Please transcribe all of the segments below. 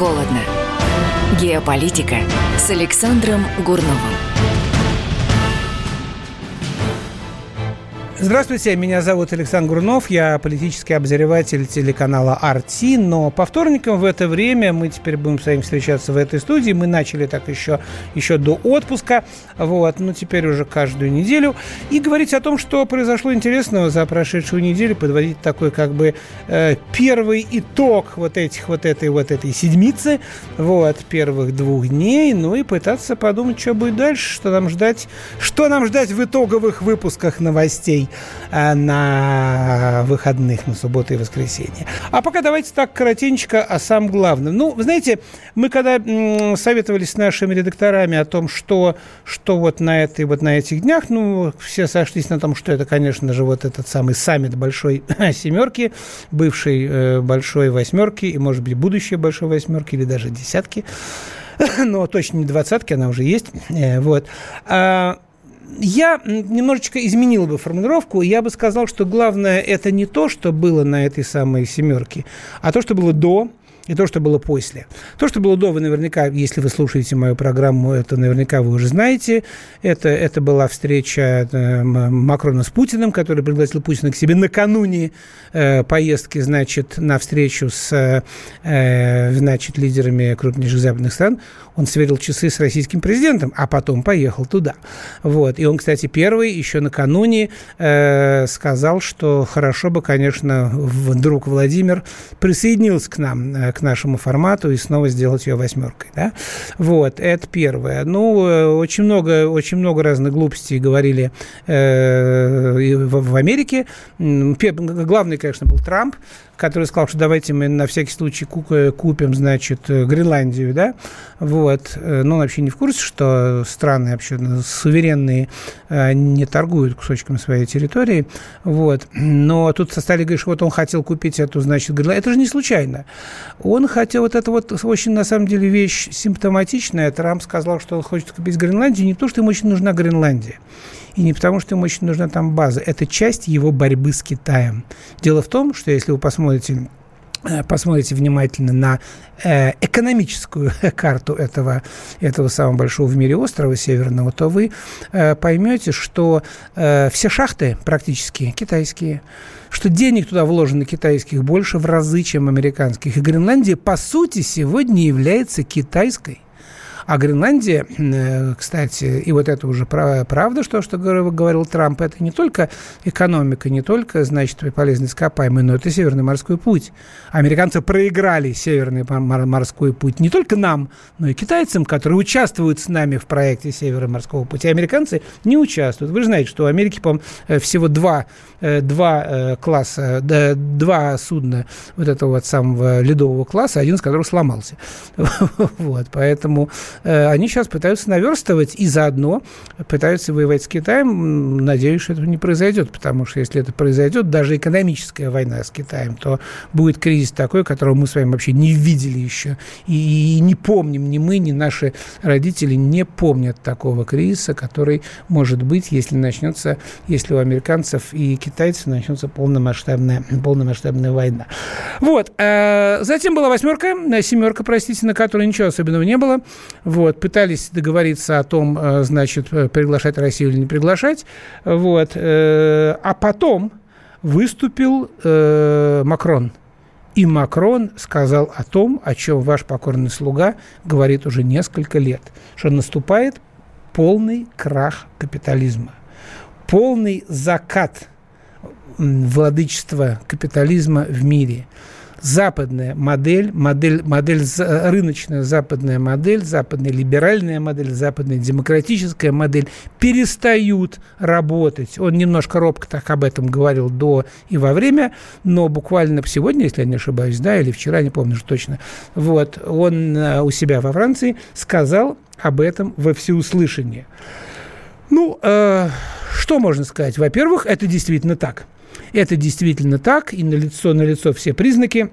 холодно. Геополитика с Александром Гурновым. Здравствуйте, меня зовут Александр Гурнов, я политический обозреватель телеканала «Арти», но по вторникам в это время мы теперь будем с вами встречаться в этой студии. Мы начали так еще, еще до отпуска, вот, ну теперь уже каждую неделю, и говорить о том, что произошло интересного за прошедшую неделю, подводить такой как бы э, первый итог вот этих вот этой вот этой седмицы, вот, первых двух дней, ну и пытаться подумать, что будет дальше, что нам ждать, что нам ждать в итоговых выпусках новостей. Э, на выходных, на субботу и воскресенье. А пока давайте так коротенько о самом главном. Ну, вы знаете, мы когда советовались с нашими редакторами о том, что, что вот на этой вот на этих днях, ну, все сошлись на том, что это, конечно же, вот этот самый саммит большой семерки, бывшей э, большой восьмерки и, может быть, будущей большой восьмерки или даже десятки но точно не двадцатки, она уже есть. Э, вот. А, я немножечко изменил бы формулировку. Я бы сказал, что главное это не то, что было на этой самой семерке, а то, что было до, и то, что было после. То, что было до, вы наверняка, если вы слушаете мою программу, это наверняка вы уже знаете. Это, это была встреча э, Макрона с Путиным, который пригласил Путина к себе накануне э, поездки, значит, на встречу с, э, значит, лидерами крупнейших западных стран. Он сверил часы с российским президентом, а потом поехал туда. Вот. И он, кстати, первый еще накануне э, сказал, что хорошо бы, конечно, друг Владимир присоединился к нам, э, к нашему формату и снова сделать ее восьмеркой. Да? Вот, это первое. Ну, э, очень много, очень много разных глупостей говорили э, в, в Америке. Главный, конечно, был Трамп, который сказал, что давайте мы на всякий случай купим, значит, Гренландию, да, вот, но он вообще не в курсе, что страны вообще суверенные не торгуют кусочками своей территории, вот, но тут стали говорить, что вот он хотел купить эту, значит, Гренландию, это же не случайно, он хотел, вот это вот очень, на самом деле, вещь симптоматичная, Трамп сказал, что он хочет купить Гренландию, не то, что ему очень нужна Гренландия, и не потому, что ему очень нужна там база. Это часть его борьбы с Китаем. Дело в том, что если вы посмотрите э, посмотрите внимательно на э, экономическую карту этого, этого самого большого в мире острова северного, то вы э, поймете, что э, все шахты практически китайские, что денег туда вложено китайских больше в разы, чем американских. И Гренландия, по сути, сегодня является китайской. А Гренландия, э, кстати, и вот это уже правда, что, что говорил Трамп, это не только экономика, не только, значит, полезный ископаемый, но это Северный морской путь. Американцы проиграли Северный морской путь не только нам, но и китайцам, которые участвуют с нами в проекте Северного морского пути. Американцы не участвуют. Вы же знаете, что у Америки, по э, всего два, э, два класса, два судна вот этого вот самого ледового класса, один из которых сломался. Вот, поэтому они сейчас пытаются наверстывать и заодно пытаются воевать с Китаем. Надеюсь, что этого не произойдет, потому что если это произойдет, даже экономическая война с Китаем, то будет кризис такой, которого мы с вами вообще не видели еще и не помним, ни мы, ни наши родители не помнят такого кризиса, который может быть, если начнется, если у американцев и китайцев начнется полномасштабная, полномасштабная война. Вот. Э, затем была восьмерка, семерка, простите, на которой ничего особенного не было. Вот, пытались договориться о том, э, значит, э, приглашать Россию или не приглашать. Вот, э, а потом выступил Макрон. И Макрон сказал о том, о чем ваш покорный слуга говорит уже несколько лет, что наступает полный крах капитализма, полный закат владычества капитализма в мире – западная модель, модель, модель рыночная западная модель, западная либеральная модель, западная демократическая модель перестают работать. Он немножко робко так об этом говорил до и во время, но буквально сегодня, если я не ошибаюсь, да, или вчера, не помню что точно, вот, он э, у себя во Франции сказал об этом во всеуслышание. Ну, э, что можно сказать? Во-первых, это действительно так – это действительно так, и налицо, налицо все признаки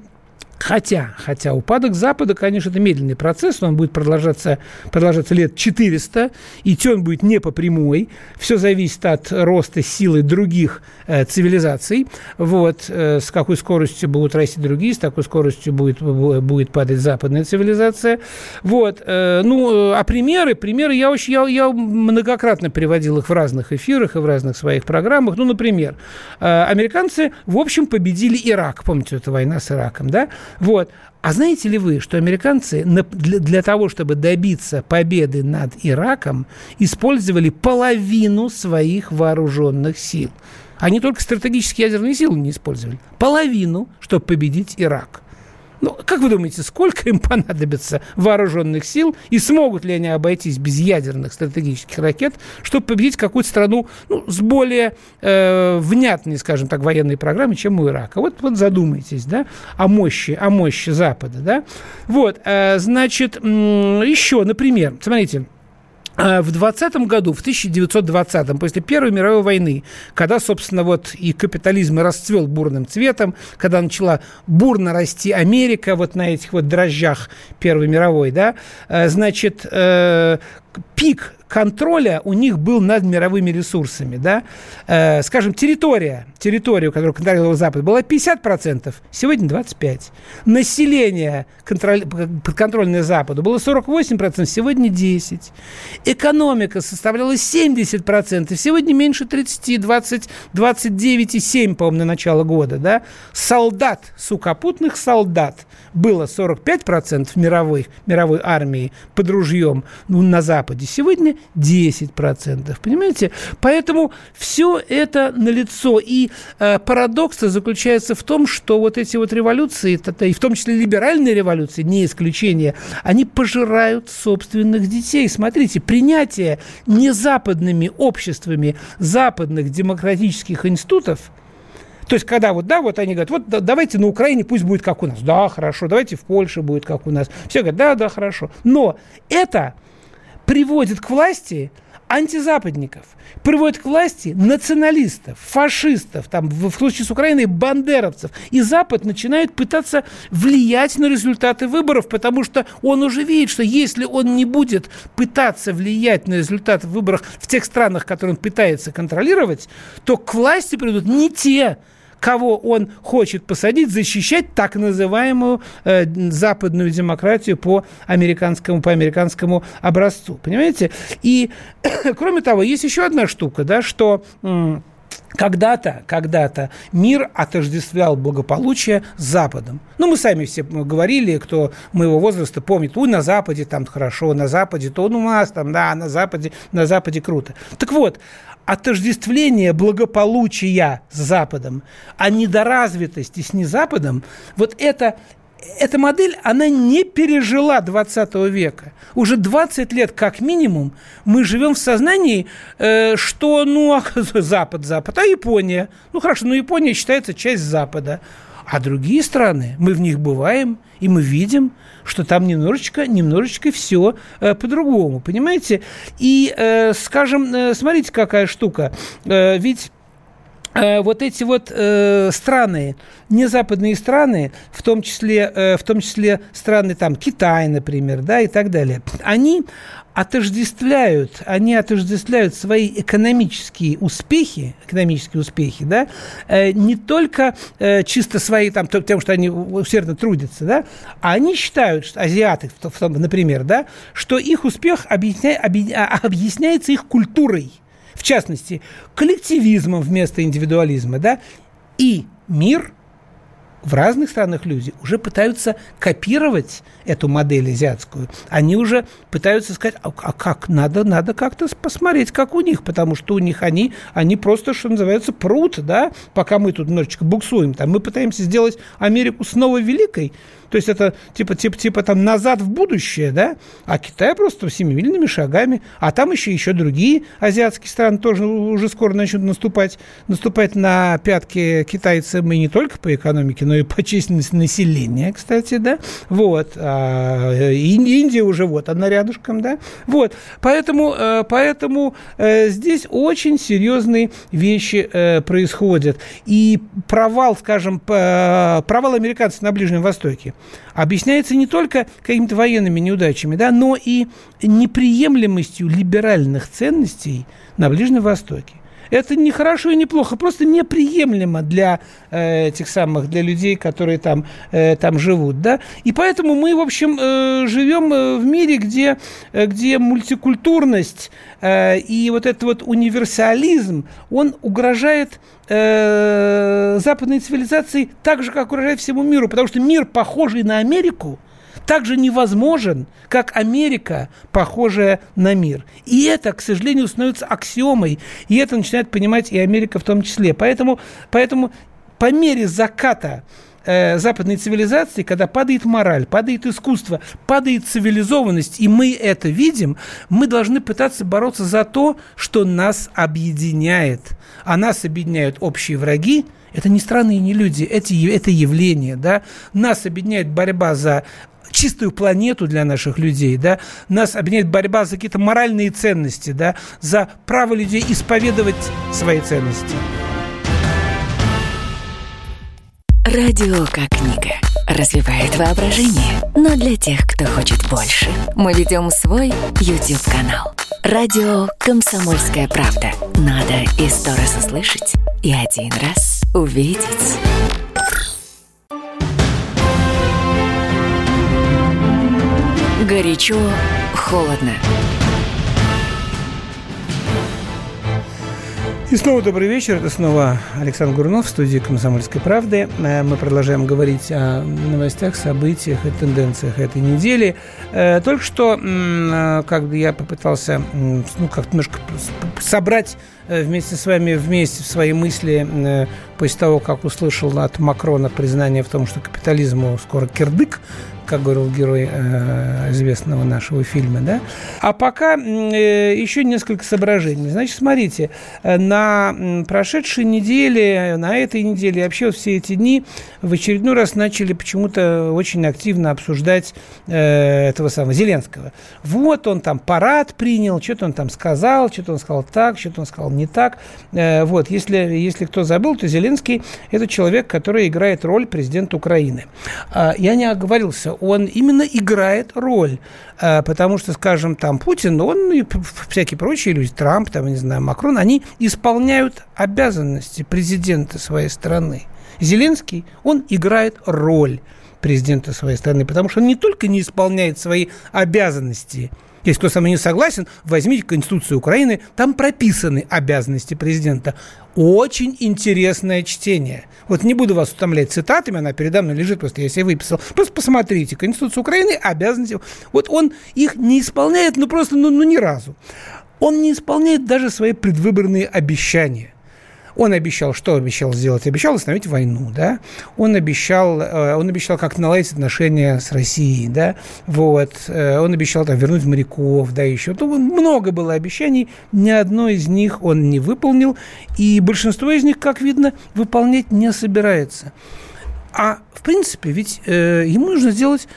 Хотя, хотя упадок Запада, конечно, это медленный процесс, он будет продолжаться, продолжаться лет 400, идти он будет не по прямой, все зависит от роста силы других э, цивилизаций, вот, э, с какой скоростью будут расти другие, с такой скоростью будет, будет падать западная цивилизация, вот, э, ну, а примеры, примеры я, очень, я, я многократно приводил их в разных эфирах и в разных своих программах, ну, например, э, американцы, в общем, победили Ирак, помните, это война с Ираком, да, вот. А знаете ли вы, что американцы для, того, чтобы добиться победы над Ираком, использовали половину своих вооруженных сил? Они только стратегические ядерные силы не использовали. Половину, чтобы победить Ирак. Ну, как вы думаете, сколько им понадобится вооруженных сил и смогут ли они обойтись без ядерных стратегических ракет, чтобы победить какую-то страну ну, с более э, внятной, скажем так, военной программой, чем у Ирака? Вот, вот задумайтесь, да, о мощи, о мощи Запада, да. Вот, э, значит, еще, например, смотрите, в 20 году, в 1920-м, после Первой мировой войны, когда, собственно, вот и капитализм расцвел бурным цветом, когда начала бурно расти Америка вот на этих вот дрожжах Первой мировой, да, э, значит, э, пик контроля у них был над мировыми ресурсами, да, э, скажем, территория, территория, которую контролировал Запад, была 50%, сегодня 25%. Население, контроль, подконтрольное Западу, было 48%, сегодня 10%. Экономика составляла 70%, сегодня меньше 30, 20, 29,7, по-моему, на начало года, да. Солдат, сухопутных солдат было 45% мировой, мировой армии под ружьем ну, на Западе, сегодня 10%. Понимаете? Поэтому все это налицо. И э, парадокс заключается в том, что вот эти вот революции, и в том числе либеральные революции, не исключение, они пожирают собственных детей. Смотрите, принятие незападными обществами западных демократических институтов – то есть, когда вот, да, вот они говорят, вот да, давайте на Украине пусть будет как у нас. Да, хорошо. Давайте в Польше будет как у нас. Все говорят, да, да, хорошо. Но это приводит к власти антизападников, приводит к власти националистов, фашистов, там, в, случае с Украиной бандеровцев. И Запад начинает пытаться влиять на результаты выборов, потому что он уже видит, что если он не будет пытаться влиять на результаты выборов в тех странах, которые он пытается контролировать, то к власти придут не те, кого он хочет посадить, защищать так называемую э, западную демократию по американскому, по американскому образцу. Понимаете? И, кроме того, есть еще одна штука, да, что... Когда-то, когда-то мир отождествлял благополучие с Западом. Ну, мы сами все говорили, кто моего возраста помнит, ой, на Западе там хорошо, на Западе, то ну, у нас там, да, на Западе, на Западе круто. Так вот, отождествление благополучия с Западом, а недоразвитости с незападом, вот это, эта модель, она не пережила 20 века. Уже 20 лет, как минимум, мы живем в сознании, э, что, ну, Запад, Запад, а Япония? Ну, хорошо, но Япония считается часть Запада. А другие страны, мы в них бываем, и мы видим, что там немножечко, немножечко все э, по-другому, понимаете? И, э, скажем, э, смотрите, какая штука. Э, ведь э, вот эти вот э, страны, не западные страны, в том числе, э, в том числе страны там Китай, например, да, и так далее, они отождествляют, они отождествляют свои экономические успехи, экономические успехи, да, э, не только э, чисто свои, там, тем, что они усердно трудятся, да, а они считают, что азиаты, например, да, что их успех объясня, а, объясняется их культурой, в частности, коллективизмом вместо индивидуализма, да, и мир – в разных странах люди уже пытаются копировать эту модель азиатскую. Они уже пытаются сказать, а, а как, надо, надо как-то посмотреть, как у них, потому что у них они, они просто, что называется, прут, да, пока мы тут немножечко буксуем. Там мы пытаемся сделать Америку снова великой, То есть это типа, типа, типа там назад в будущее, да? А Китай просто семимильными шагами. А там еще, еще другие азиатские страны тоже уже скоро начнут наступать, наступать на пятки китайцам и не только по экономике, но и по численности населения, кстати, да? Вот. А Индия уже вот, она рядышком, да? Вот. Поэтому, э, поэтому э, здесь очень серьезные вещи э, происходят. И провал, скажем, провал американцев на Ближнем Востоке объясняется не только какими-то военными неудачами, да, но и неприемлемостью либеральных ценностей на Ближнем Востоке. Это не хорошо и не плохо, просто неприемлемо для э, этих самых, для людей, которые там, э, там живут, да. И поэтому мы, в общем, э, живем э, в мире, где, э, где мультикультурность э, и вот этот вот универсализм, он угрожает э, западной цивилизации так же, как угрожает всему миру, потому что мир, похожий на Америку, также невозможен, как Америка, похожая на мир. И это, к сожалению, становится аксиомой. И это начинает понимать и Америка в том числе. Поэтому, поэтому по мере заката э, западной цивилизации, когда падает мораль, падает искусство, падает цивилизованность, и мы это видим, мы должны пытаться бороться за то, что нас объединяет. А нас объединяют общие враги, это не страны и не люди, это, это явление, да. Нас объединяет борьба за чистую планету для наших людей, да, нас объединяет борьба за какие-то моральные ценности, да, за право людей исповедовать свои ценности. Радио как книга. Развивает воображение. Но для тех, кто хочет больше, мы ведем свой YouTube-канал. Радио «Комсомольская правда». Надо и сто раз услышать, и один раз увидеть. Горячо, холодно. И снова добрый вечер. Это снова Александр Гурнов в студии «Комсомольской правды». Э, мы продолжаем говорить о новостях, событиях и тенденциях этой недели. Э, только что, э, как я попытался ну, как немножко собрать вместе с вами вместе свои мысли после того, как услышал от Макрона признание в том, что капитализму скоро кирдык, как говорил герой э, известного нашего фильма, да. А пока э, еще несколько соображений. Значит, смотрите, э, на прошедшей неделе, на этой неделе, вообще вот все эти дни в очередной раз начали почему-то очень активно обсуждать э, этого самого Зеленского. Вот он там парад принял, что-то он там сказал, что-то он сказал так, что-то он сказал не так. Э, вот, если, если кто забыл, то Зеленский – это человек, который играет роль президента Украины. Э, я не оговорился, он именно играет роль. Э, потому что, скажем, там Путин, он и всякие прочие люди, Трамп, там, не знаю, Макрон, они исполняют обязанности президента своей страны. Зеленский, он играет роль президента своей страны, потому что он не только не исполняет свои обязанности – если кто со мной не согласен, возьмите Конституцию Украины, там прописаны обязанности президента. Очень интересное чтение. Вот не буду вас утомлять цитатами, она передо мной лежит, просто я себе выписал. Просто посмотрите, Конституция Украины, обязанности. Вот он их не исполняет, ну просто, ну, ну ни разу. Он не исполняет даже свои предвыборные обещания. Он обещал, что обещал сделать? Обещал остановить войну, да? Он обещал, э, он обещал как наладить отношения с Россией, да? Вот. Э, он обещал там вернуть моряков, да, еще. Ну, много было обещаний, ни одно из них он не выполнил, и большинство из них, как видно, выполнять не собирается. А в принципе, ведь э, ему нужно сделать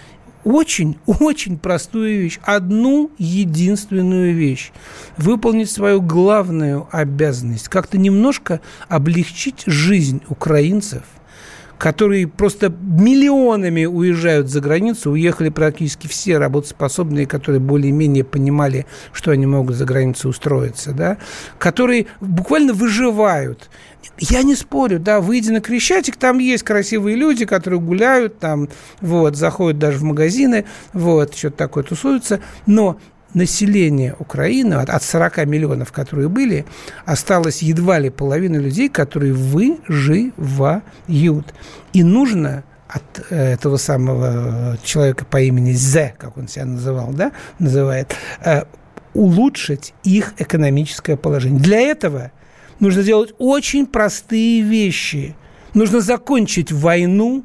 очень-очень простую вещь, одну единственную вещь. Выполнить свою главную обязанность, как-то немножко облегчить жизнь украинцев – которые просто миллионами уезжают за границу, уехали практически все работоспособные, которые более-менее понимали, что они могут за границу устроиться, да, которые буквально выживают. Я не спорю, да, выйдя на Крещатик, там есть красивые люди, которые гуляют, там, вот, заходят даже в магазины, вот, что-то такое тусуются, но население Украины, от 40 миллионов, которые были, осталось едва ли половина людей, которые выживают. И нужно от э, этого самого человека по имени З, как он себя называл, да, называет, э, улучшить их экономическое положение. Для этого нужно делать очень простые вещи. Нужно закончить войну,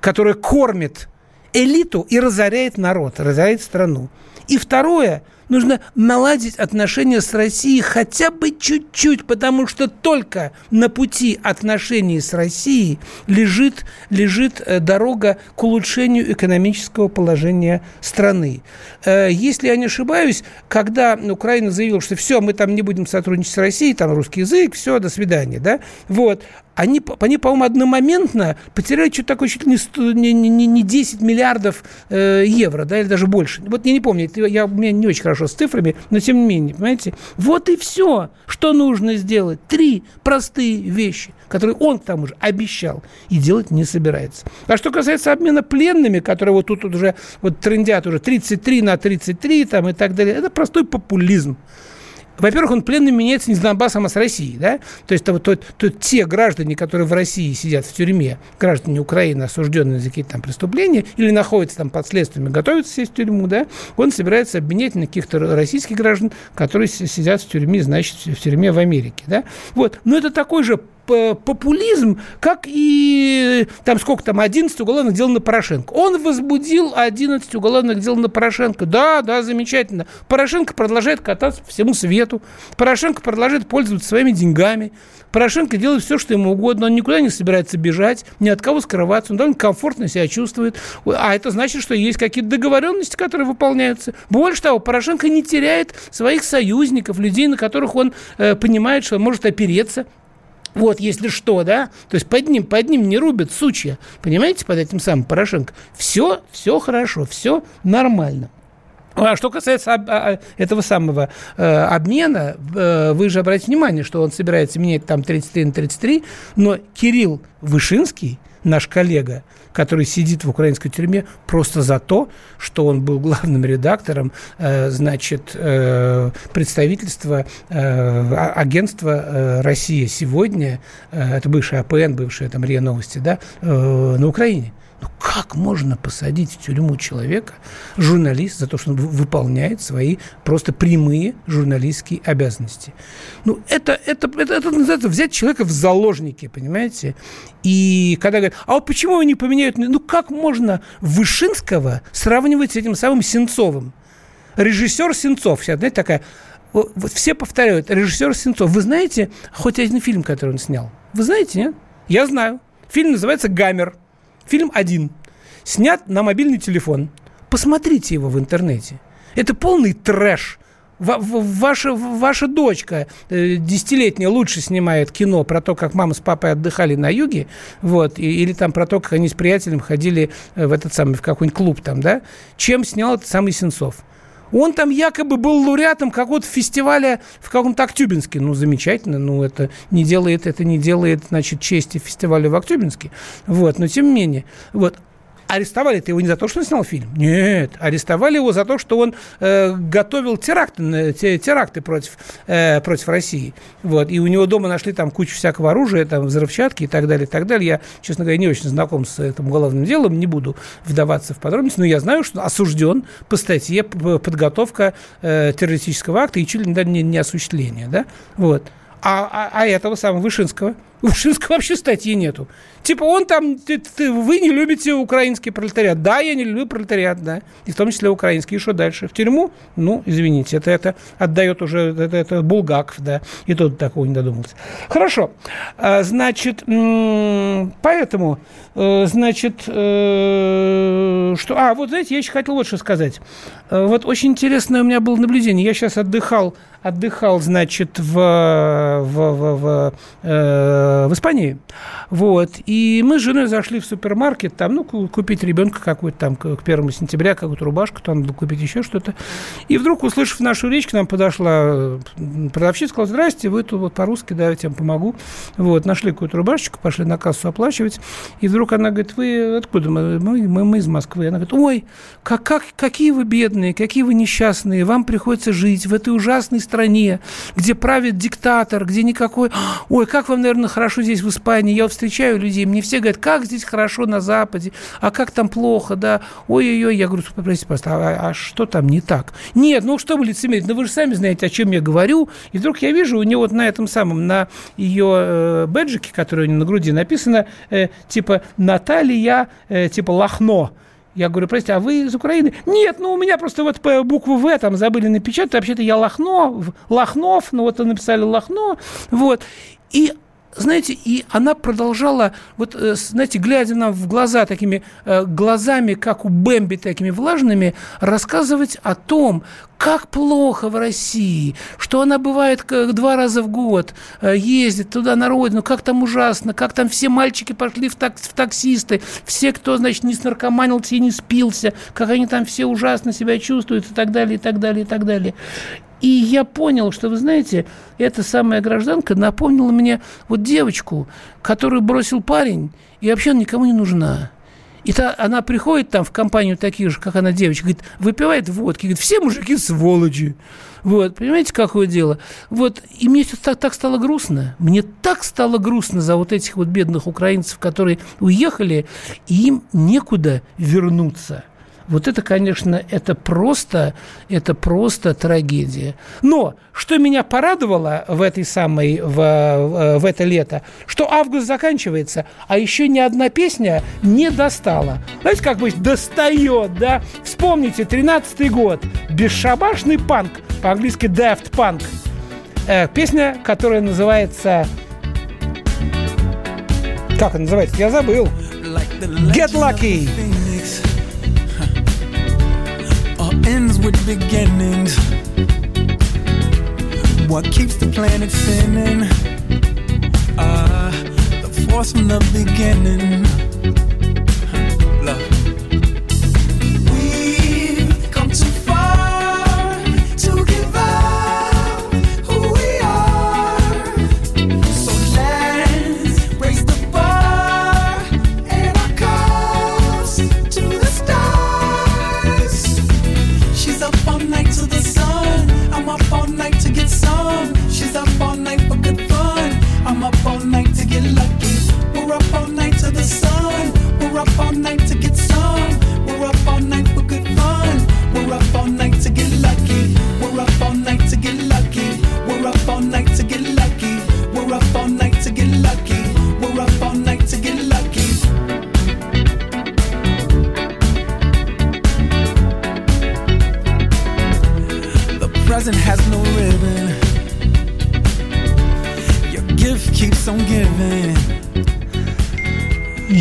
которая кормит элиту и разоряет народ, разоряет страну. И второе – нужно наладить отношения с Россией хотя бы чуть-чуть, потому что только на пути отношений с Россией лежит, лежит э, дорога к улучшению экономического положения страны. Э, если я не ошибаюсь, когда Украина заявила, что все, мы там не будем сотрудничать с Россией, там русский язык, все, до свидания, да, вот, они, они по-моему, одномоментно потеряли что-то такое чуть ли не, не, не 10 миллиардов э, евро, да, или даже больше. Вот я не помню, это, я, у меня не очень хорошо с цифрами, но тем не менее, понимаете? Вот и все, что нужно сделать. Три простые вещи, которые он к тому же обещал и делать не собирается. А что касается обмена пленными, которые вот тут уже вот трендят уже 33 на 33 там и так далее, это простой популизм. Во-первых, он пленным меняется не с Донбассом, а с Россией, да? То есть то, то, то, те граждане, которые в России сидят в тюрьме, граждане Украины, осужденные за какие-то там преступления, или находятся там под следствием, готовятся сесть в тюрьму, да, он собирается обменять на каких-то российских граждан, которые сидят в тюрьме, значит, в тюрьме в Америке, да? Вот. Но это такой же популизм, как и там сколько там, 11 уголовных дел на Порошенко. Он возбудил 11 уголовных дел на Порошенко. Да, да, замечательно. Порошенко продолжает кататься по всему свету. Порошенко продолжает пользоваться своими деньгами. Порошенко делает все, что ему угодно. Он никуда не собирается бежать, ни от кого скрываться. Он довольно комфортно себя чувствует. А это значит, что есть какие-то договоренности, которые выполняются. Больше того, Порошенко не теряет своих союзников, людей, на которых он э, понимает, что он может опереться вот, если что, да, то есть под ним, под ним не рубят сучья, понимаете, под этим самым Порошенко. Все, все хорошо, все нормально. А что касается об, а, этого самого э, обмена, э, вы же обратите внимание, что он собирается менять там 33 на 33, но Кирилл Вышинский, наш коллега, который сидит в украинской тюрьме просто за то, что он был главным редактором, э, значит, э, представительства э, а, агентства э, «Россия сегодня», э, это бывшая АПН, бывшая там РИА Новости, да, э, на Украине. Ну как можно посадить в тюрьму человека, журналист, за то, что он выполняет свои просто прямые журналистские обязанности? Ну, это, это, это, это называется взять человека в заложники, понимаете? И когда говорят, а вот почему не поменяют... Ну, как можно Вышинского сравнивать с этим самым Сенцовым? Режиссер Сенцов, сейчас, знаете, такая... Вот все повторяют, режиссер Сенцов. Вы знаете хоть один фильм, который он снял? Вы знаете, нет? Я знаю. Фильм называется «Гаммер». Фильм один. Снят на мобильный телефон. Посмотрите его в интернете. Это полный трэш. Ваша, ваша дочка э, десятилетняя лучше снимает кино про то, как мама с папой отдыхали на юге, вот, или там про то, как они с приятелем ходили э, в этот самый, в какой-нибудь клуб там, да, чем снял этот самый Сенцов. Он там якобы был лауреатом какого-то фестиваля в каком-то Актюбинске. Ну, замечательно, ну, это не делает, это не делает, значит, чести фестивалю в Актюбинске. Вот, но тем не менее. Вот арестовали-то его не за то, что он снял фильм. Нет, арестовали его за то, что он э, готовил теракты, теракты против, э, против России. Вот. И у него дома нашли там кучу всякого оружия, там взрывчатки и так далее, и так далее. Я, честно говоря, не очень знаком с этим уголовным делом, не буду вдаваться в подробности, но я знаю, что осужден по статье подготовка э, террористического акта и чуть ли не, не осуществление. Да? Вот. А, а, а этого самого Вышинского – у Вышинского вообще статьи нету. Типа он там, ты, ты, вы не любите украинский пролетариат. Да, я не люблю пролетариат, да. И в том числе украинский. И что дальше? В тюрьму? Ну, извините, это, это отдает уже, это, это Булгаков, да. И тот такого не додумался. Хорошо. А, значит, поэтому, э, значит, э, что... А, вот знаете, я еще хотел вот что сказать. Э, вот очень интересное у меня было наблюдение. Я сейчас отдыхал, отдыхал, значит, в, в, в, в Э, в Испании. Вот. И мы с женой зашли в супермаркет, там, ну, купить ребенка какой-то там к 1 сентября, какую-то рубашку, там надо купить еще что-то. И вдруг, услышав нашу речь, к нам подошла продавщица, сказала, здрасте, вы тут вот по-русски, да, я вам помогу. Вот, нашли какую-то рубашечку, пошли на кассу оплачивать. И вдруг она говорит, вы откуда? Мы, мы, мы из Москвы. Она говорит, ой, как, как, какие вы бедные, какие вы несчастные, вам приходится жить в этой ужасной стране, где правит диктатор, где никакой... Ой, как вам, наверное, хорошо здесь в Испании. Я встречаю людей, мне все говорят, как здесь хорошо на Западе, а как там плохо, да. Ой-ой-ой, я говорю, попросите, пожалуйста, а, а что там не так? Нет, ну что вы лицемерить, ну вы же сами знаете, о чем я говорю. И вдруг я вижу у нее вот на этом самом, на ее э, бэджике, который у нее на груди написано, э, типа Наталья, э, типа Лохно. Я говорю, простите, а вы из Украины? Нет, ну у меня просто вот букву В там забыли напечатать. Вообще-то я Лохно, Лохнов, ну вот написали Лохно. Вот. И знаете, и она продолжала, вот, э, знаете, глядя нам в глаза такими э, глазами, как у Бэмби, такими влажными, рассказывать о том, как плохо в России, что она бывает два раза в год, э, ездит туда на родину, как там ужасно, как там все мальчики пошли в, так, в таксисты, все, кто, значит, не снаркоманился и не спился, как они там все ужасно себя чувствуют и так далее, и так далее, и так далее. И я понял, что, вы знаете, эта самая гражданка напомнила мне вот девочку, которую бросил парень, и вообще она никому не нужна. И та, она приходит там в компанию таких же, как она девочка, говорит, выпивает водки, говорит, все мужики сволочи. Вот, понимаете, какое дело? Вот, и мне так, так стало грустно. Мне так стало грустно за вот этих вот бедных украинцев, которые уехали, и им некуда вернуться. Вот это, конечно, это просто, это просто трагедия. Но что меня порадовало в этой самой, в, в это лето, что август заканчивается, а еще ни одна песня не достала. Знаете, как быть, достает, да? Вспомните, 13-й год, бесшабашный панк, по-английски Daft Punk. Э, песня, которая называется... Как она называется? Я забыл. Get Lucky. With beginnings. What keeps the planet spinning? Uh, the force from the beginning.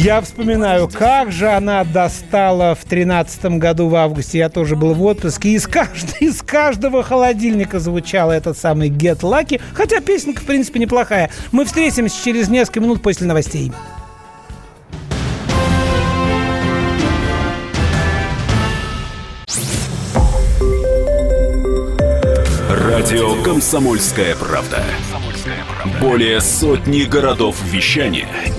Я вспоминаю, как же она достала в тринадцатом году в августе. Я тоже был в отпуске. Из, каждого, из каждого холодильника звучал этот самый Get Lucky. Хотя песенка, в принципе, неплохая. Мы встретимся через несколько минут после новостей. Радио «Комсомольская правда». Более сотни городов вещания –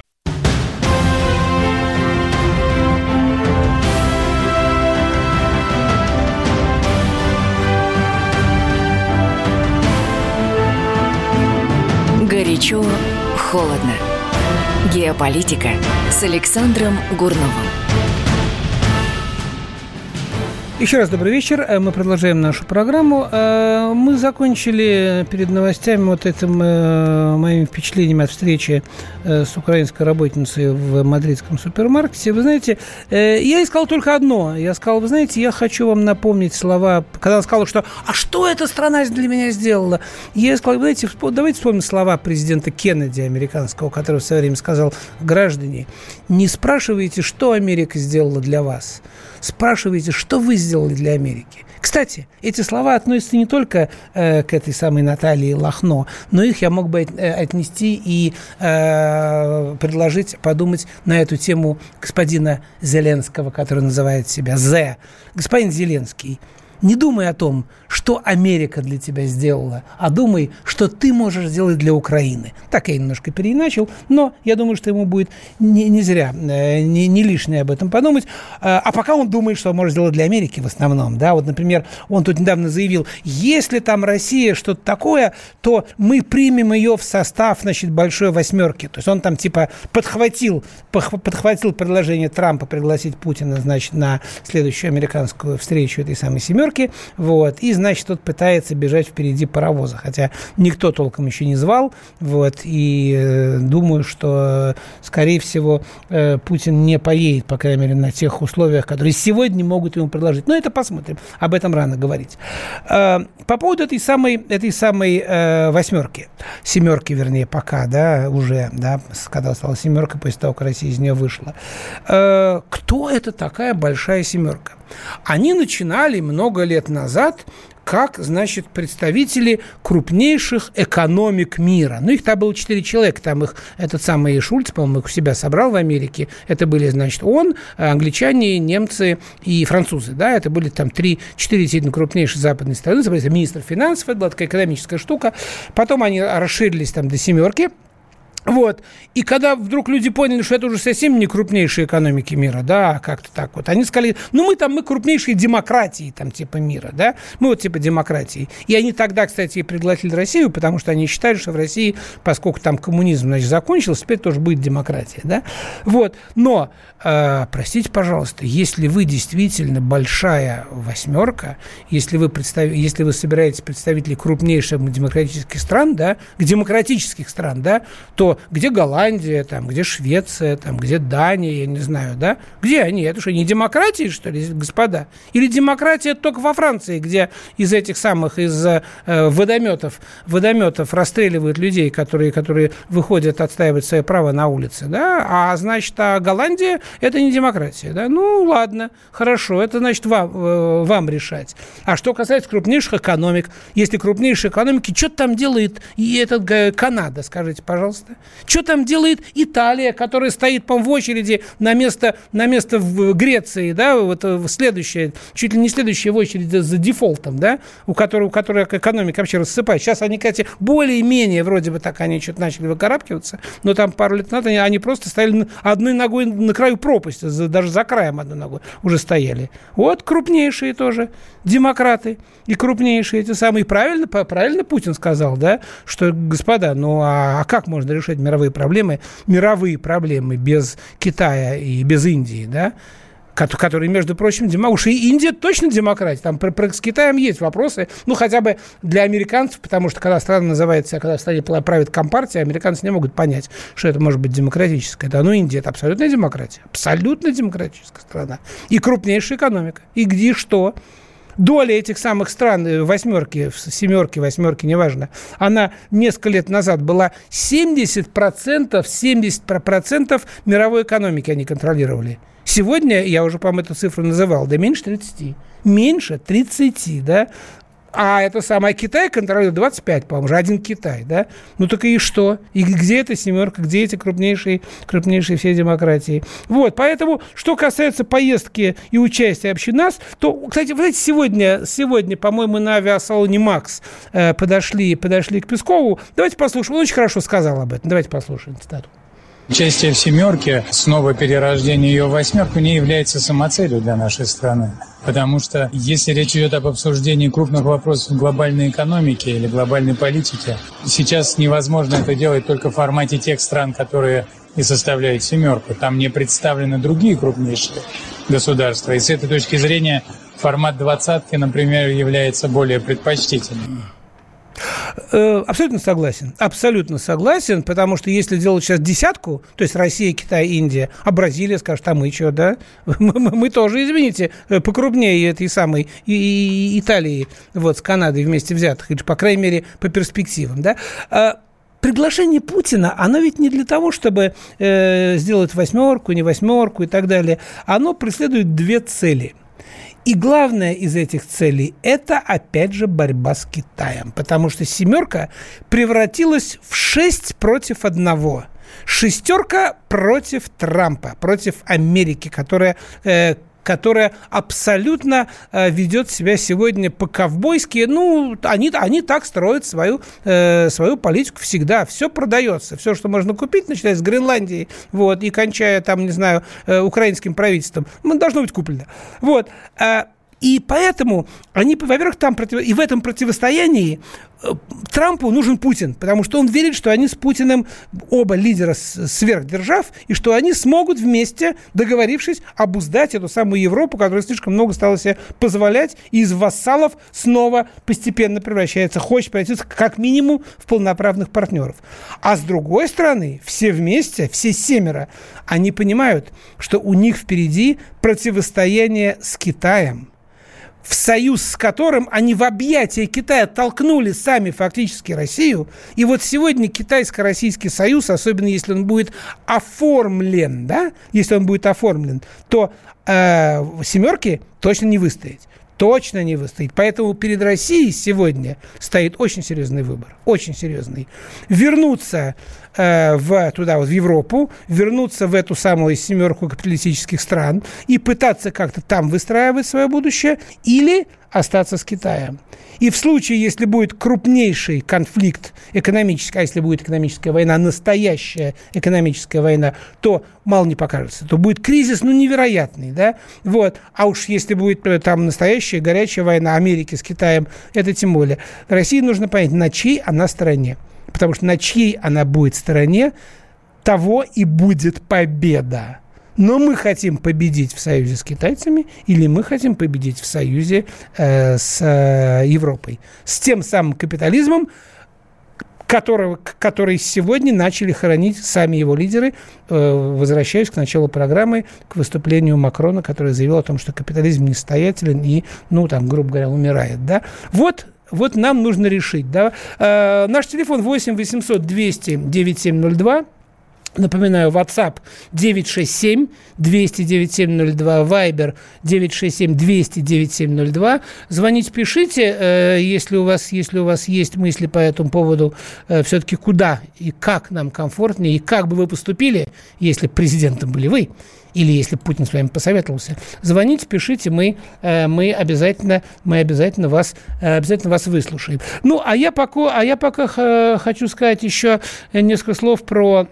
Горячо, холодно. Геополитика с Александром Гурновым. Еще раз добрый вечер. Э, мы продолжаем нашу программу. Э, мы закончили перед новостями вот этим э, моими впечатлениями от встречи с украинской работницей в мадридском супермаркете. Вы знаете, я искал только одно. Я сказал, вы знаете, я хочу вам напомнить слова, когда она сказала, что «А что эта страна для меня сделала?» Я сказал, вы знаете, давайте вспомним слова президента Кеннеди американского, который в свое время сказал «Граждане, не спрашивайте, что Америка сделала для вас» спрашиваете, что вы сделали для Америки. Кстати, эти слова относятся не только э, к этой самой Наталье Лохно, но их я мог бы э, отнести и э, предложить подумать на эту тему господина Зеленского, который называет себя Зе. Господин Зеленский, Не думай о том, что Америка для тебя сделала, а думай, что ты можешь сделать для Украины. Так я немножко переиначил, но я думаю, что ему будет не, не зря, э, не, не лишнее об этом подумать. А, а пока он думает, что может сделать для Америки в основном. Да? Вот, например, он тут недавно заявил, если там Россия что-то такое, то мы примем ее в состав значит, большой восьмерки. То есть он там типа подхватил, подхватил предложение Трампа пригласить Путина значит, на следующую американскую встречу этой самой семерки. Вот, и значит, тот пытается бежать впереди паровоза, хотя никто толком еще не звал, вот, и э, думаю, что, скорее всего, э, Путин не поедет, по крайней мере, на тех условиях, которые сегодня могут ему предложить. Но это посмотрим, об этом рано говорить. Э, по поводу этой самой, этой самой восьмерки, семерки, вернее, пока, да, уже, да, когда стала семерка, после того, как Россия из нее вышла. Кто это такая большая семерка? Они начинали много лет назад как, значит, представители крупнейших экономик мира. Ну, их там было четыре человека, там их этот самый Шульц, по-моему, их у себя собрал в Америке. Это были, значит, он, англичане, немцы и французы, да, это были там три-четыре действительно крупнейшие западные страны, министр финансов, это была такая экономическая штука. Потом они расширились там до семерки, вот. И когда вдруг люди поняли, что это уже совсем не крупнейшие экономики мира, да, как-то так вот, они сказали, ну, мы там, мы крупнейшие демократии, там, типа мира, да, мы вот типа демократии. И они тогда, кстати, и пригласили Россию, потому что они считали, что в России, поскольку там коммунизм, значит, закончился, теперь тоже будет демократия, да. Вот. Но, э, простите, пожалуйста, если вы действительно большая восьмерка, если вы, представ... если вы собираетесь представителей крупнейших демократических стран, да, демократических стран, да, то где Голландия, там, где Швеция, там, где Дания, я не знаю, да? Где они? Это что, не демократии, что ли, господа? Или демократия только во Франции, где из этих самых, из э, водометов, водометов расстреливают людей, которые, которые выходят отстаивать свои права на улице, да? А значит, а Голландия – это не демократия, да? Ну, ладно, хорошо, это значит вам, э, вам решать. А что касается крупнейших экономик, если крупнейшие экономики, что там делает и этот э, Канада, скажите, пожалуйста? Что там делает Италия, которая стоит, по в очереди на место, на место в Греции, да, вот э, следующее, чуть ли не следующее в очереди за дефолтом, да, у которой, у которой экономика вообще рассыпает. Сейчас они, кстати, более-менее вроде бы так они что-то начали выкарабкиваться, но там пару лет назад они, они просто стояли одной ногой на краю пропасти, за, даже за краем одной ногой уже стояли. Вот крупнейшие тоже демократы и крупнейшие эти самые. Правильно, правильно Путин сказал, да, что, господа, ну а, а как можно решать мировые проблемы, мировые проблемы без Китая и без Индии, да, которые, между прочим, демократии. Уж и Индия точно демократия. Там про, про, с Китаем есть вопросы. Ну, хотя бы для американцев, потому что когда страна называется, когда в стране правит компартия, американцы не могут понять, что это может быть демократическое. Да, ну, Индия – это абсолютная демократия. Абсолютно демократическая страна. И крупнейшая экономика. И где что? Доля этих самых стран, э, восьмерки, семерки, восьмерки, неважно, она несколько лет назад была 70%, 70% мировой экономики они контролировали. Сегодня, я уже, по-моему, эту цифру называл, да меньше 30. Меньше 30, да? А это самое Китай контролирует 25, по-моему, уже один Китай, да? Ну так и что? И где эта семерка, где эти крупнейшие, крупнейшие все демократии? Вот, поэтому, что касается поездки и участия вообще нас, то, кстати, вы знаете, сегодня, сегодня по-моему, на авиасалоне «Макс» э, подошли, подошли к Пескову. Давайте послушаем. Он очень хорошо сказал об этом. Давайте послушаем цитату. Участие в «семерке», снова перерождение ее в «восьмерку» не является самоцелью для нашей страны. Потому что если речь идет об обсуждении крупных вопросов глобальной экономики или глобальной политики, сейчас невозможно это делать только в формате тех стран, которые и составляют «семерку». Там не представлены другие крупнейшие государства. И с этой точки зрения формат двадцатки, например, является более предпочтительным. Э, абсолютно согласен. Абсолютно согласен, потому что если делать сейчас десятку, то есть Россия, Китай, Индия, а Бразилия скажет, а мы что, да? Мы, мы, мы тоже, извините, э, покрупнее этой самой и, и, Италии, вот, с Канадой вместе взятых, или, по крайней мере, по перспективам, да? А приглашение Путина, оно ведь не для того, чтобы э, сделать восьмерку, не восьмерку и так далее. Оно преследует две цели – и главное из этих целей – это, опять же, борьба с Китаем. Потому что «семерка» превратилась в шесть против одного. Шестерка против Трампа, против Америки, которая э, которая абсолютно э, ведет себя сегодня по-ковбойски. Ну, они, они так строят свою, э, свою политику всегда. Все продается. Все, что можно купить, начиная с Гренландии вот, и кончая, там, не знаю, э, украинским правительством, должно быть куплено. Вот. И поэтому они, во-первых, там против... и в этом противостоянии э, Трампу нужен Путин, потому что он верит, что они с Путиным оба лидера сверхдержав, и что они смогут вместе, договорившись, обуздать эту самую Европу, которая слишком много стала себе позволять, и из вассалов снова постепенно превращается, хочет превратиться как минимум в полноправных партнеров. А с другой стороны, все вместе, все семеро, они понимают, что у них впереди противостояние с Китаем – в союз с которым они в объятия Китая толкнули сами фактически Россию. И вот сегодня китайско-российский союз, особенно если он будет оформлен, да, если он будет оформлен, то э, семерки точно не выстоять точно не выстоит. Поэтому перед Россией сегодня стоит очень серьезный выбор. Очень серьезный. Вернуться э, в, туда, вот, в Европу, вернуться в эту самую семерку капиталистических стран и пытаться как-то там выстраивать свое будущее или остаться с Китаем. И в случае, если будет крупнейший конфликт экономический, а если будет экономическая война, настоящая экономическая война, то мало не покажется. То будет кризис, ну, невероятный, да? Вот. А уж если будет э, там настоящая горячая война Америки с Китаем, это тем более. России нужно понять, на чьей она стороне. Потому что на чьей она будет стороне, того и будет победа. Но мы хотим победить в союзе с китайцами или мы хотим победить в союзе э, с э, Европой. С тем самым капитализмом, которого, который сегодня начали хоронить сами его лидеры. Э, возвращаюсь к началу программы, к выступлению Макрона, который заявил о том, что капитализм несостоятелен и, ну, там, грубо говоря, умирает. Да? Вот вот нам нужно решить. Да? Э, наш телефон 8 800 200 9702. Напоминаю, WhatsApp 967 209 702, Viber 967 209 702. Звоните, пишите, э, если у вас, если у вас есть мысли по этому поводу, э, все-таки куда и как нам комфортнее, и как бы вы поступили, если президентом были вы, или если Путин с вами посоветовался, звоните, пишите, мы, э, мы, обязательно, мы обязательно, вас, обязательно вас выслушаем. Ну, а я пока, а я пока хочу сказать еще несколько слов про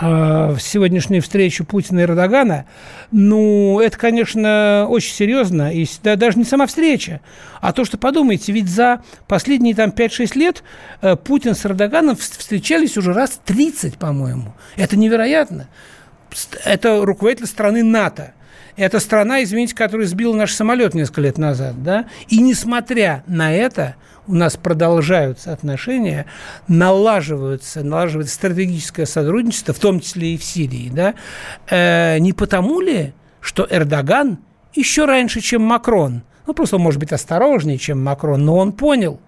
в сегодняшнюю встречу Путина и Эрдогана, ну, это, конечно, очень серьезно. И да, даже не сама встреча, а то, что подумайте, ведь за последние там 5-6 лет э, Путин с Эрдоганом встречались уже раз 30, по-моему. Это невероятно. Это руководитель страны НАТО. Это страна, извините, которая сбила наш самолет несколько лет назад, да? И несмотря на это, у нас продолжаются отношения, налаживаются, налаживается стратегическое сотрудничество, в том числе и в Сирии, да, э, не потому ли, что Эрдоган еще раньше, чем Макрон, ну, просто он может быть осторожнее, чем Макрон, но он понял,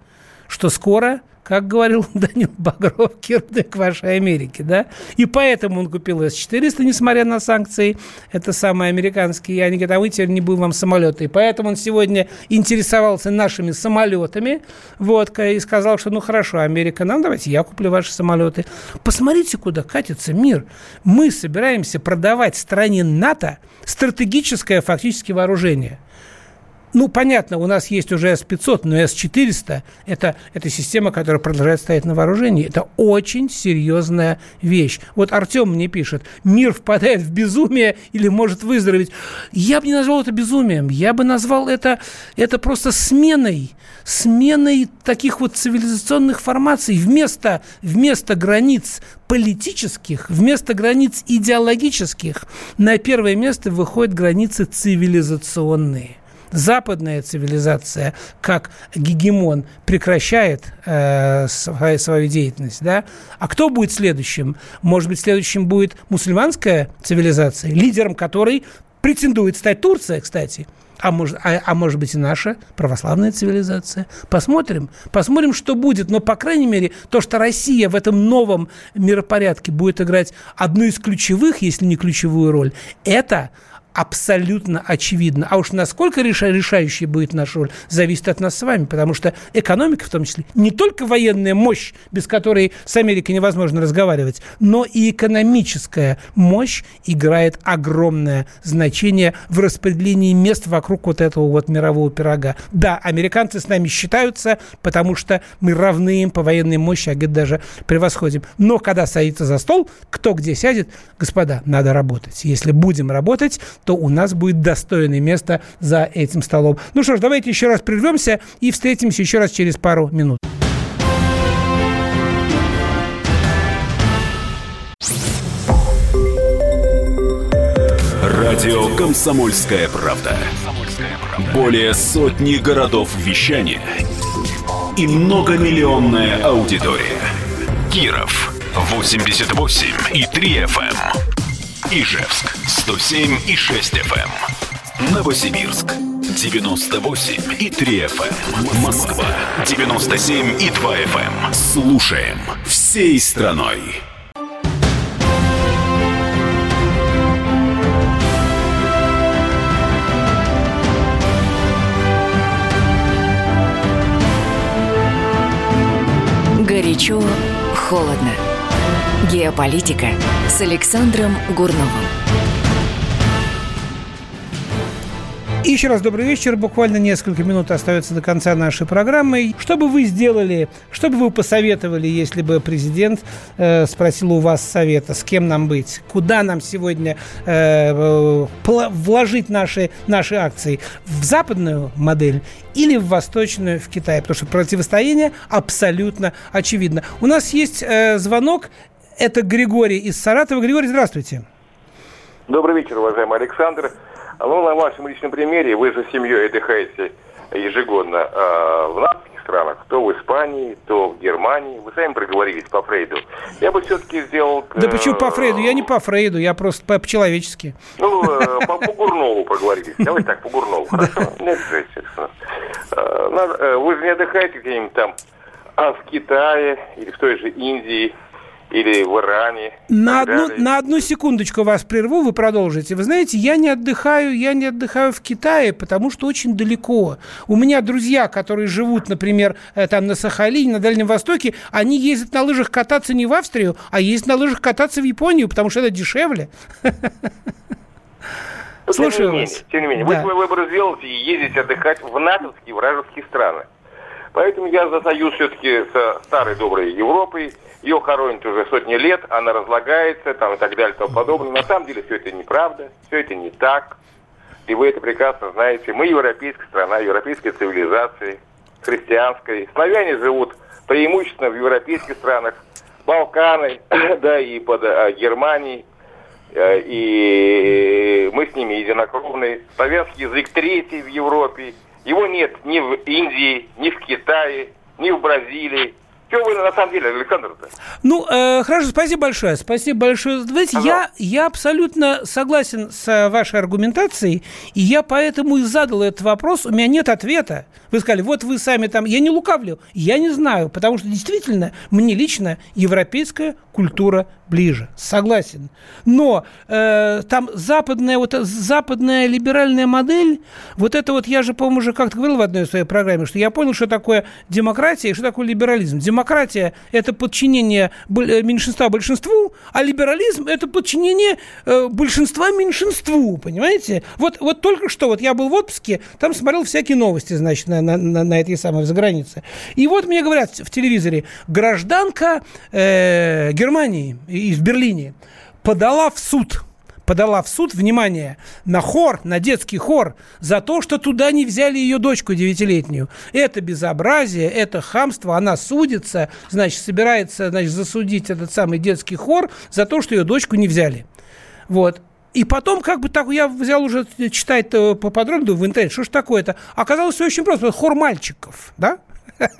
что скоро как говорил Данил Багров, кирдык вашей Америки, да? И поэтому он купил С-400, несмотря на санкции, это самые американские, и они говорят, а мы теперь не будем вам самолеты. И поэтому он сегодня интересовался нашими самолетами, вот, и сказал, что ну хорошо, Америка нам, давайте я куплю ваши самолеты. Посмотрите, куда катится мир. Мы собираемся продавать стране НАТО стратегическое фактически вооружение – ну, понятно, у нас есть уже С-500, но С-400 это, – это система, которая продолжает стоять на вооружении. Это очень серьезная вещь. Вот Артем мне пишет, мир впадает в безумие или может выздороветь. Я бы не назвал это безумием. Я бы назвал это, это просто сменой, сменой таких вот цивилизационных формаций. Вместо, вместо границ политических, вместо границ идеологических на первое место выходят границы цивилизационные западная цивилизация как гегемон прекращает э, свою, деятельность, да, а кто будет следующим? Может быть, следующим будет мусульманская цивилизация, лидером которой претендует стать Турция, кстати. А может, а, а может быть и наша православная цивилизация. Посмотрим. Посмотрим, что будет. Но, по крайней мере, то, что Россия в этом новом миропорядке будет играть одну из ключевых, если не ключевую роль, это абсолютно очевидно. А уж насколько решающей будет наша роль, зависит от нас с вами, потому что экономика в том числе, не только военная мощь, без которой с Америкой невозможно разговаривать, но и экономическая мощь играет огромное значение в распределении мест вокруг вот этого вот мирового пирога. Да, американцы с нами считаются, потому что мы равны им по военной мощи, а где-то даже превосходим. Но когда садится за стол, кто где сядет, господа, надо работать. Если будем работать, то у нас будет достойное место за этим столом. Ну что ж, давайте еще раз прервемся и встретимся еще раз через пару минут. Радио «Комсомольская правда». Более сотни городов вещания и многомиллионная аудитория. Киров 88 и 3 FM. Ижевск 107 и 6 FM. Эм. Новосибирск 98 и 3 FM. Эм. Москва 97 и 2 FM. Эм. Слушаем всей страной. Горячо, холодно. Геополитика с Александром Гурновым. Еще раз добрый вечер. Буквально несколько минут остается до конца нашей программы. Что бы вы сделали, что бы вы посоветовали, если бы президент э, спросил у вас совета, с кем нам быть, куда нам сегодня э, вложить наши, наши акции? В западную модель или в восточную, в Китай? Потому что противостояние абсолютно очевидно. У нас есть э, звонок. Это Григорий из Саратова. Григорий, здравствуйте. Добрый вечер, уважаемый Александр. Ну, на вашем личном примере вы за семьей отдыхаете ежегодно э, в нацких странах, то в Испании, то в Германии. Вы сами проговорились по Фрейду. Я бы все-таки сделал... Э, да почему по Фрейду? Я не по Фрейду, я просто по-человечески. Ну, э, по, по Гурнову проговорились. Давайте так, по Гурнову. Хорошо? Нет, естественно. Э, э, вы же не отдыхаете где-нибудь там а в Китае или в той же Индии, или в Иране. На одну, на одну секундочку вас прерву, вы продолжите. Вы знаете, я не отдыхаю, я не отдыхаю в Китае, потому что очень далеко. У меня друзья, которые живут, например, э, там на Сахалине, на Дальнем Востоке, они ездят на лыжах кататься не в Австрию, а ездят на лыжах кататься в Японию, потому что это дешевле. Слушаю тем не вас. тем не менее, да. вы свой выбор сделаете и ездите отдыхать в натовские вражеские страны. Поэтому я за союз все-таки со старой доброй Европой, ее хоронят уже сотни лет, она разлагается, там и так далее, и тому подобное. На самом деле все это неправда, все это не так. И вы это прекрасно знаете. Мы европейская страна, европейской цивилизации, христианской. Славяне живут преимущественно в европейских странах, Балканы, да, и под а, Германией. Э, и мы с ними единокровные. Славянский язык третий в Европе. Его нет ни в Индии, ни в Китае, ни в Бразилии, что вы на самом деле, Александр-то? Ну, э, хорошо, спасибо большое. Спасибо большое. Знаете, я, я абсолютно согласен с вашей аргументацией, и я поэтому и задал этот вопрос. У меня нет ответа. Вы сказали, вот вы сами там... Я не лукавлю, я не знаю, потому что действительно мне лично европейская культура ближе. Согласен. Но э, там западная, вот западная либеральная модель, вот это вот, я же, по-моему, уже как-то говорил в одной своей программе, что я понял, что такое демократия и что такое либерализм. Демократия – это подчинение э, меньшинства большинству, а либерализм – это подчинение э, большинства меньшинству, понимаете? Вот, вот только что, вот я был в отпуске, там смотрел всякие новости, значит, на, на, на, на этой самой загранице. И вот мне говорят в телевизоре, гражданка э, Германии и в Берлине подала в суд подала в суд, внимание, на хор, на детский хор, за то, что туда не взяли ее дочку девятилетнюю. Это безобразие, это хамство, она судится, значит, собирается, значит, засудить этот самый детский хор за то, что ее дочку не взяли. Вот. И потом, как бы так, я взял уже читать поподробнее в интернете, что ж такое-то. Оказалось, все очень просто. Хор мальчиков, да?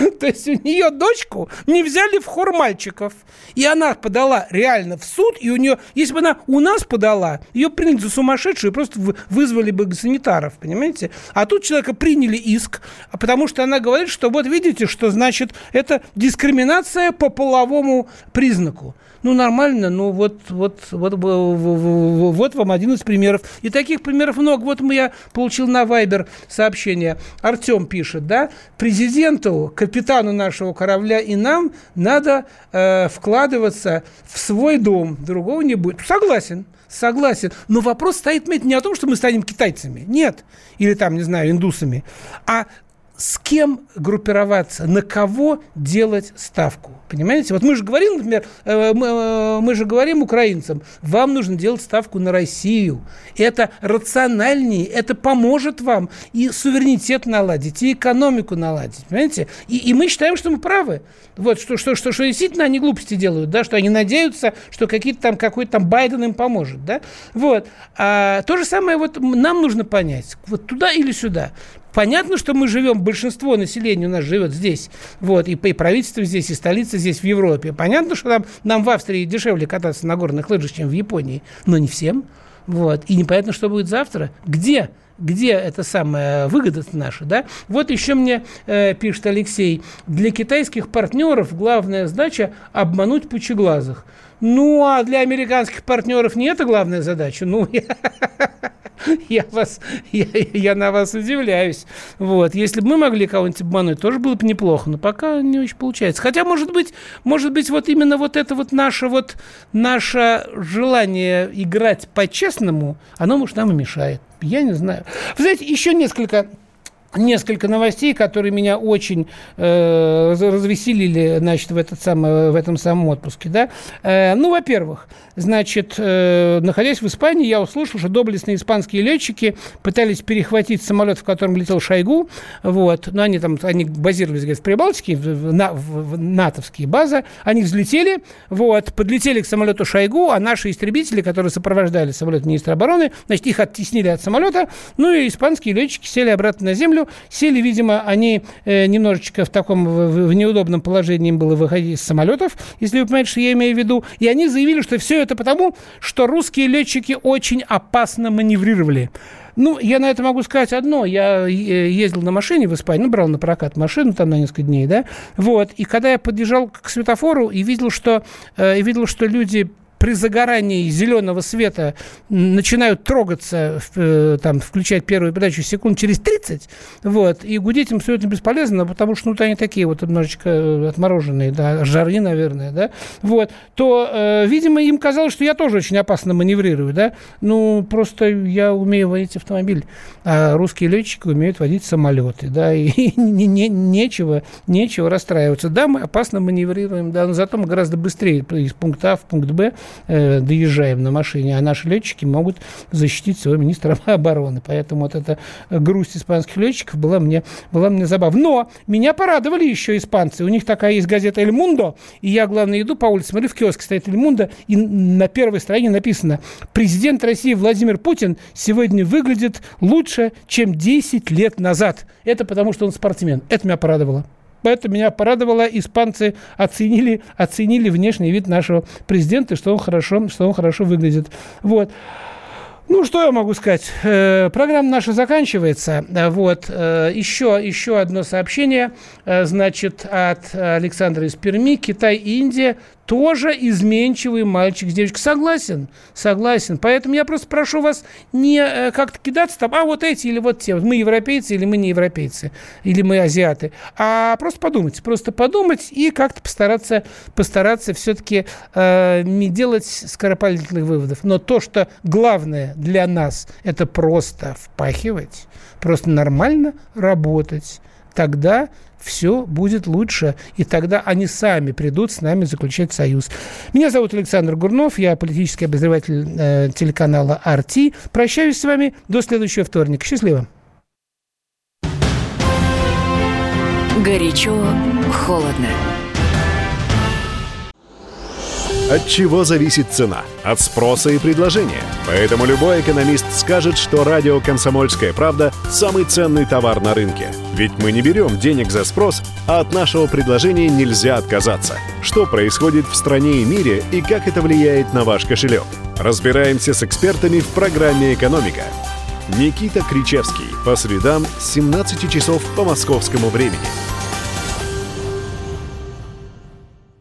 То есть у нее дочку не взяли в хор мальчиков. И она подала реально в суд, и у нее, если бы она у нас подала, ее приняли за сумасшедшую, просто вызвали бы санитаров, понимаете? А тут человека приняли иск, потому что она говорит, что вот видите, что значит это дискриминация по половому признаку ну, нормально, ну, вот, вот, вот, вот вам один из примеров. И таких примеров много. Вот я получил на Вайбер сообщение. Артем пишет, да, президенту, капитану нашего корабля и нам надо э, вкладываться в свой дом. Другого не будет. Согласен. Согласен. Но вопрос стоит не о том, что мы станем китайцами. Нет. Или там, не знаю, индусами. А с кем группироваться, на кого делать ставку. Понимаете? Вот мы же говорим, например, э, э, мы же говорим украинцам, вам нужно делать ставку на Россию. Это рациональнее, это поможет вам и суверенитет наладить, и экономику наладить. Понимаете? И, и мы считаем, что мы правы. Вот, что, что, что, что действительно они глупости делают, да, что они надеются, что какие-то там, какой-то там Байден им поможет, да. Вот. А, то же самое вот нам нужно понять, вот туда или сюда. Понятно, что мы живем, большинство населения у нас живет здесь, вот, и, и правительство здесь, и столица здесь, в Европе. Понятно, что нам, нам в Австрии дешевле кататься на горных лыжах, чем в Японии, но не всем. Вот. И непонятно, что будет завтра. Где? Где это самая выгода наша, да? Вот еще мне э, пишет Алексей, для китайских партнеров главная задача обмануть пучеглазых. Ну, а для американских партнеров не это главная задача. Ну, я, вас, я, я на вас удивляюсь. Вот. Если бы мы могли кого-нибудь обмануть, тоже было бы неплохо. Но пока не очень получается. Хотя, может быть, может быть, вот именно вот это вот наше вот наше желание играть по-честному, оно, может, нам и мешает. Я не знаю. Вы знаете, еще несколько несколько новостей, которые меня очень э, развеселили, значит, в, этот самый, в этом самом отпуске, да. Э, ну, во-первых, значит, э, находясь в Испании, я услышал, что доблестные испанские летчики пытались перехватить самолет, в котором летел Шойгу, вот, но они там, они базировались, говорят, в Прибалтике, в, в, в натовские базы, они взлетели, вот, подлетели к самолету Шойгу, а наши истребители, которые сопровождали самолет министра обороны, значит, их оттеснили от самолета, ну, и испанские летчики сели обратно на землю, сели, видимо, они э, немножечко в таком, в, в неудобном положении им было выходить из самолетов, если вы понимаете, что я имею в виду, и они заявили, что все это потому, что русские летчики очень опасно маневрировали. Ну, я на это могу сказать одно. Я э, ездил на машине в Испанию, ну, брал на прокат машину там на несколько дней, да, вот. И когда я подъезжал к светофору и видел, что, э, видел, что люди при загорании зеленого света начинают трогаться, э, там, включать первую передачу секунд через 30, вот, и гудеть им абсолютно бесполезно, потому что, ну, они такие вот немножечко э, отмороженные, да, жары, наверное, да, вот, то, э, видимо, им казалось, что я тоже очень опасно маневрирую, да, ну, просто я умею водить автомобиль, а русские летчики умеют водить самолеты, да, и не, не, нечего, нечего расстраиваться. Да, мы опасно маневрируем, да, но зато мы гораздо быстрее из пункта А в пункт Б э, доезжаем на машине, а наши летчики могут защитить своего министра обороны. Поэтому вот эта грусть испанских летчиков была мне, была мне забавна. Но меня порадовали еще испанцы. У них такая есть газета «Эль Мундо», и я, главное, иду по улице, смотрю, в киоске стоит «Эль Мундо», и на первой стороне написано «Президент России Владимир Путин сегодня выглядит лучше, чем 10 лет назад». Это потому, что он спортсмен. Это меня порадовало. Это меня порадовало. Испанцы оценили, оценили внешний вид нашего президента, что он хорошо, что он хорошо выглядит. Вот. Ну, что я могу сказать? Э, программа наша заканчивается. Вот. Э, еще, еще одно сообщение, э, значит, от Александра из Перми. Китай и Индия тоже изменчивый мальчик с девочкой. Согласен, согласен. Поэтому я просто прошу вас не э, как-то кидаться там, а вот эти или вот те. Мы европейцы или мы не европейцы, или мы азиаты. А просто подумать, просто подумать и как-то постараться, постараться все-таки э, не делать скоропалительных выводов. Но то, что главное для нас, это просто впахивать, просто нормально работать. Тогда все будет лучше, и тогда они сами придут с нами заключать союз. Меня зовут Александр Гурнов, я политический обозреватель э, телеканала «Арти». Прощаюсь с вами до следующего вторника. Счастливо! Горячо, холодно. От чего зависит цена? От спроса и предложения. Поэтому любой экономист скажет, что радио «Комсомольская правда» – самый ценный товар на рынке. Ведь мы не берем денег за спрос, а от нашего предложения нельзя отказаться. Что происходит в стране и мире и как это влияет на ваш кошелек? Разбираемся с экспертами в программе «Экономика». Никита Кричевский. По средам с 17 часов по московскому времени.